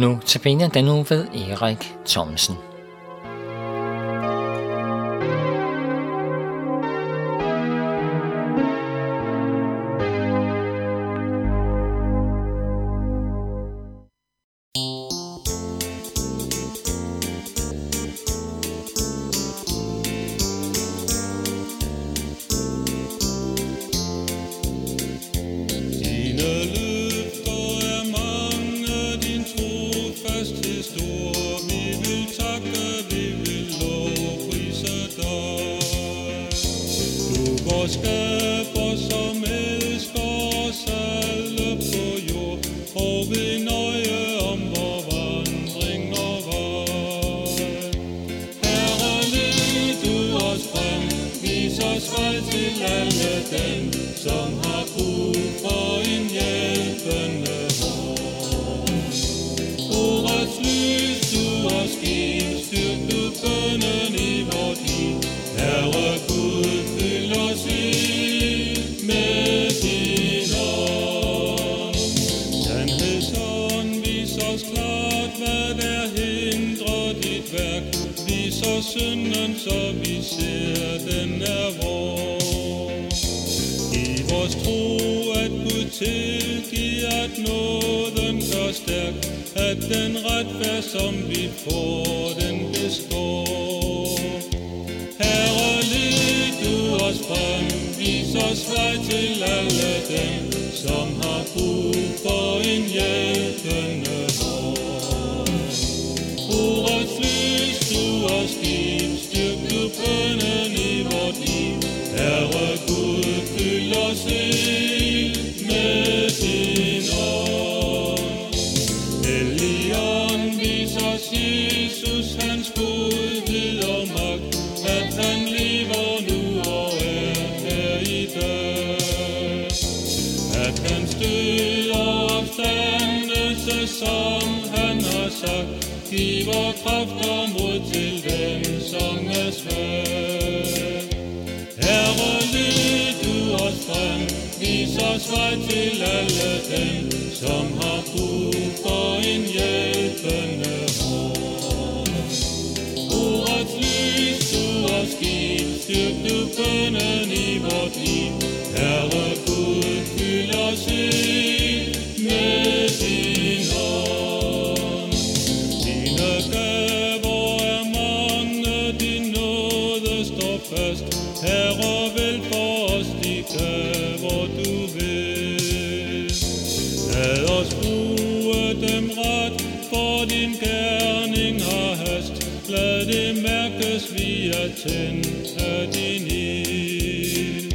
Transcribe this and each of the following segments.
Nu tabiner den nu ved Erik Thomsen. Så vi ser, den er vores. I vores tro, at Gud tilgiver, at nåden gør stærk, at den retfærd, som vi får, den består. Herre, led du os frem, vis os vej til alle dem, som har brug for en hjælp. Giver kraft og mod til dem, som er svage. Herre, led du os frem, vis os vej til alle dem, som har brug for en hjælpende hånd. Ordets lys du os giv, styrk du bønnen os de du vil. Lad os bruge dem ret, for din gerning har hast. Lad det mærkes, vi er tændt af din ild.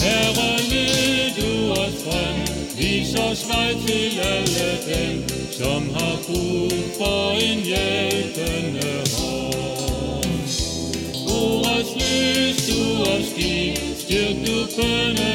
Herre, led du os frem, vis os vej til alle dem, som har brug for en hjælpende hånd. Giv, styrk du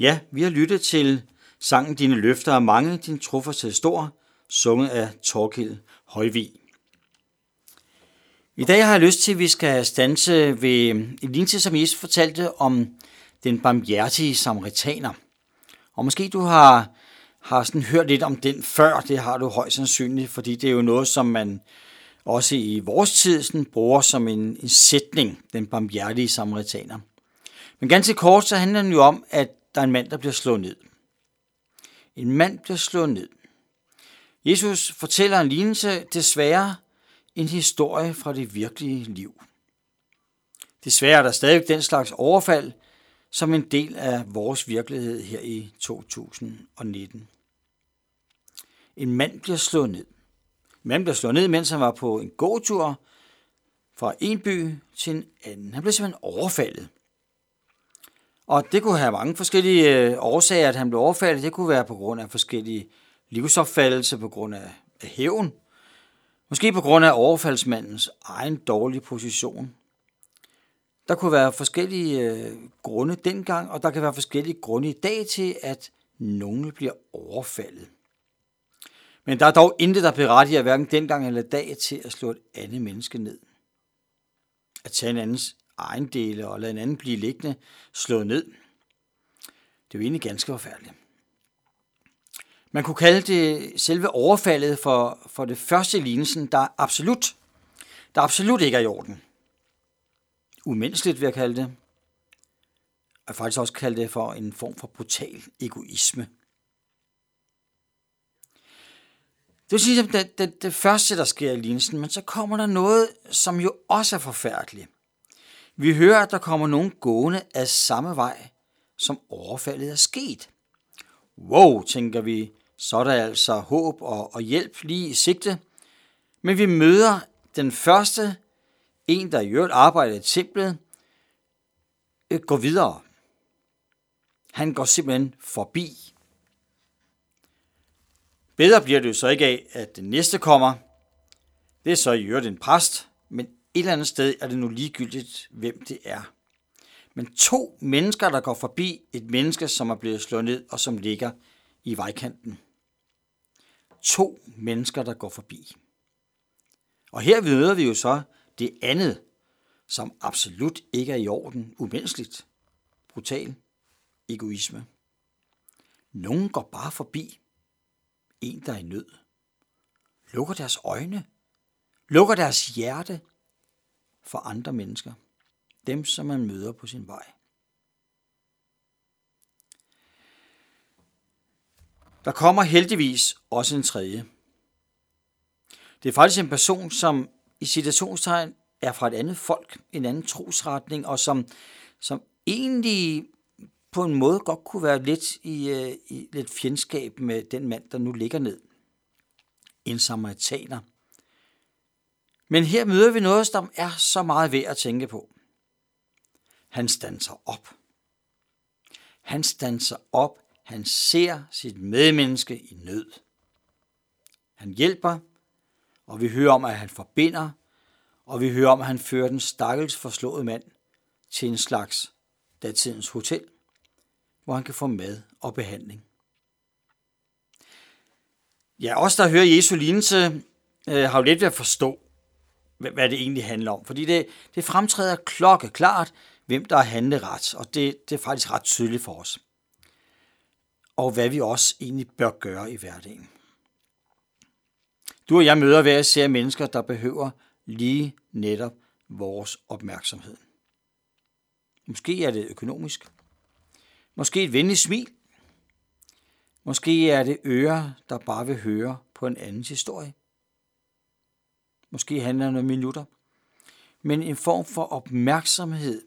Ja, vi har lyttet til sangen Dine løfter er mange, din trofasthed stor, sunget af Torkild Højvig. I dag har jeg lyst til, at vi skal stanse ved en lignelse, som Jesus fortalte om den barmhjertige samaritaner. Og måske du har, har sådan hørt lidt om den før, det har du højst sandsynligt, fordi det er jo noget, som man også i vores tid sådan, bruger som en, en sætning, den barmhjertige samaritaner. Men ganske kort, så handler den jo om, at der er en mand, der bliver slået ned. En mand bliver slået ned. Jesus fortæller en lignelse, desværre en historie fra det virkelige liv. Desværre er der stadig den slags overfald, som en del af vores virkelighed her i 2019. En mand bliver slået ned. En mand bliver slået ned, mens han var på en gåtur fra en by til en anden. Han blev simpelthen overfaldet. Og det kunne have mange forskellige øh, årsager, at han blev overfaldet. Det kunne være på grund af forskellige livsopfattelser, på grund af hævn. Måske på grund af overfaldsmandens egen dårlige position. Der kunne være forskellige øh, grunde dengang, og der kan være forskellige grunde i dag til, at nogen bliver overfaldet. Men der er dog intet, der berettiger hverken dengang eller i dag til at slå et andet menneske ned. At tage en andens ejendele og lade en anden blive liggende slået ned. Det var egentlig ganske forfærdeligt. Man kunne kalde det selve overfaldet for, for det første lignelsen, der absolut, der absolut ikke er i orden. Umenneskeligt vil jeg kalde det. Og faktisk også kalde det for en form for brutal egoisme. Det vil sige, at det, det, det første, der sker i lignelsen, men så kommer der noget, som jo også er forfærdeligt. Vi hører, at der kommer nogen gående af samme vej, som overfaldet er sket. Wow, tænker vi, så er der altså håb og, og hjælp lige i sigte. Men vi møder den første, en der i øvrigt arbejder i templet, øh, går videre. Han går simpelthen forbi. Bedre bliver det jo så ikke af, at den næste kommer. Det er så i øvrigt en præst, et eller andet sted er det nu ligegyldigt, hvem det er. Men to mennesker, der går forbi et menneske, som er blevet slået ned og som ligger i vejkanten. To mennesker, der går forbi. Og her møder vi jo så det andet, som absolut ikke er i orden, umenneskeligt, brutal, egoisme. Nogen går bare forbi. En, der er i nød. Lukker deres øjne. Lukker deres hjerte for andre mennesker. Dem, som man møder på sin vej. Der kommer heldigvis også en tredje. Det er faktisk en person, som i citationstegn er fra et andet folk, en anden trosretning, og som, som egentlig på en måde godt kunne være lidt i, øh, i lidt fjendskab med den mand, der nu ligger ned. En samaritaner. Men her møder vi noget, som er så meget værd at tænke på. Han standser op. Han standser op. Han ser sit medmenneske i nød. Han hjælper, og vi hører om, at han forbinder, og vi hører om, at han fører den stakkels forslåede mand til en slags datidens hotel, hvor han kan få mad og behandling. Ja, os der hører Jesu lignelse, øh, har jo lidt ved at forstå, hvad det egentlig handler om. Fordi det, det fremtræder klokkeklart, hvem der er ret, og det, det er faktisk ret tydeligt for os. Og hvad vi også egentlig bør gøre i hverdagen. Du og jeg møder hver især mennesker, der behøver lige netop vores opmærksomhed. Måske er det økonomisk. Måske et venligt smil. Måske er det ører, der bare vil høre på en andens historie. Måske handler det om minutter. Men en form for opmærksomhed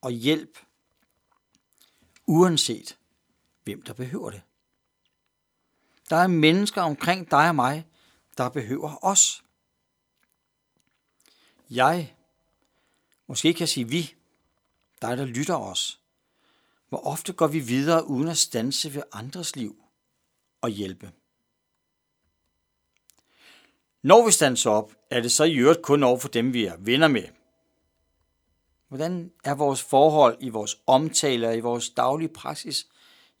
og hjælp, uanset hvem der behøver det. Der er mennesker omkring dig og mig, der behøver os. Jeg, måske kan jeg sige vi, dig der lytter os. Hvor ofte går vi videre uden at stanse ved andres liv og hjælpe. Når vi standser op, er det så i øvrigt kun over for dem, vi er venner med. Hvordan er vores forhold i vores omtaler, i vores daglige praksis,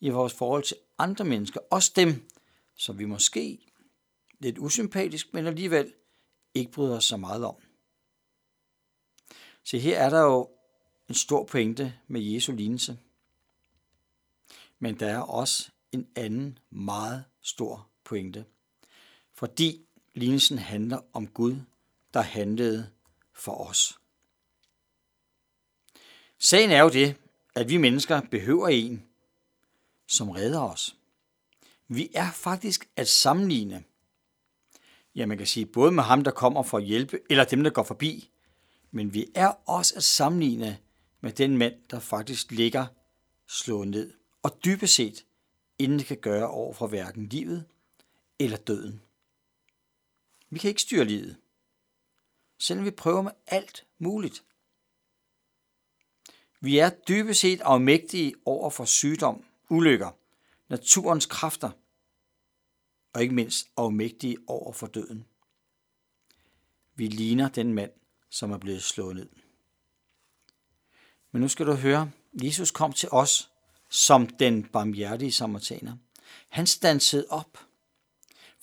i vores forhold til andre mennesker, også dem, som vi måske lidt usympatisk, men alligevel ikke bryder os så meget om. Så her er der jo en stor pointe med Jesu lignelse. Men der er også en anden meget stor pointe. Fordi lignelsen handler om Gud, der handlede for os. Sagen er jo det, at vi mennesker behøver en, som redder os. Vi er faktisk at sammenligne ja, man kan sige, både med ham, der kommer for at hjælpe, eller dem, der går forbi. Men vi er også at sammenligne med den mand, der faktisk ligger slået ned, og dybest set intet kan gøre over for hverken livet eller døden. Vi kan ikke styre livet, selvom vi prøver med alt muligt. Vi er dybest set afmægtige over for sygdom, ulykker, naturens kræfter, og ikke mindst afmægtige over for døden. Vi ligner den mand, som er blevet slået ned. Men nu skal du høre, Jesus kom til os som den barmhjertige samaritaner. Han stansede op,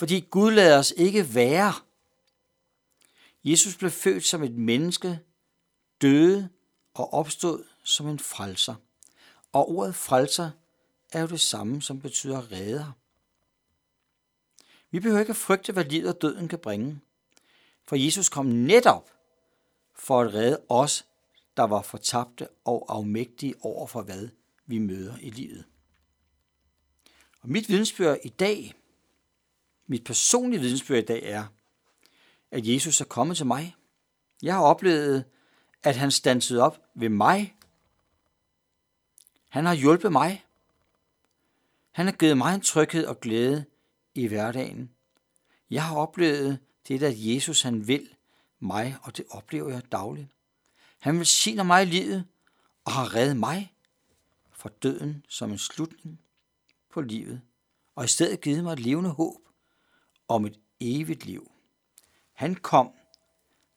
fordi Gud lader os ikke være. Jesus blev født som et menneske, døde og opstod som en frelser. Og ordet frelser er jo det samme, som betyder redder. Vi behøver ikke at frygte, hvad livet og døden kan bringe. For Jesus kom netop for at redde os, der var fortabte og afmægtige over for hvad vi møder i livet. Og mit vidensbyrd i dag, mit personlige vidensbyrd i dag er, at Jesus er kommet til mig. Jeg har oplevet, at han stansede op ved mig. Han har hjulpet mig. Han har givet mig en tryghed og glæde i hverdagen. Jeg har oplevet det, at Jesus han vil mig, og det oplever jeg dagligt. Han vil mig i livet og har reddet mig fra døden som en slutning på livet, og i stedet givet mig et levende håb om et evigt liv. Han kom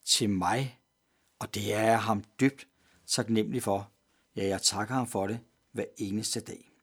til mig, og det er jeg ham dybt taknemmelig for. Ja, jeg takker ham for det hver eneste dag.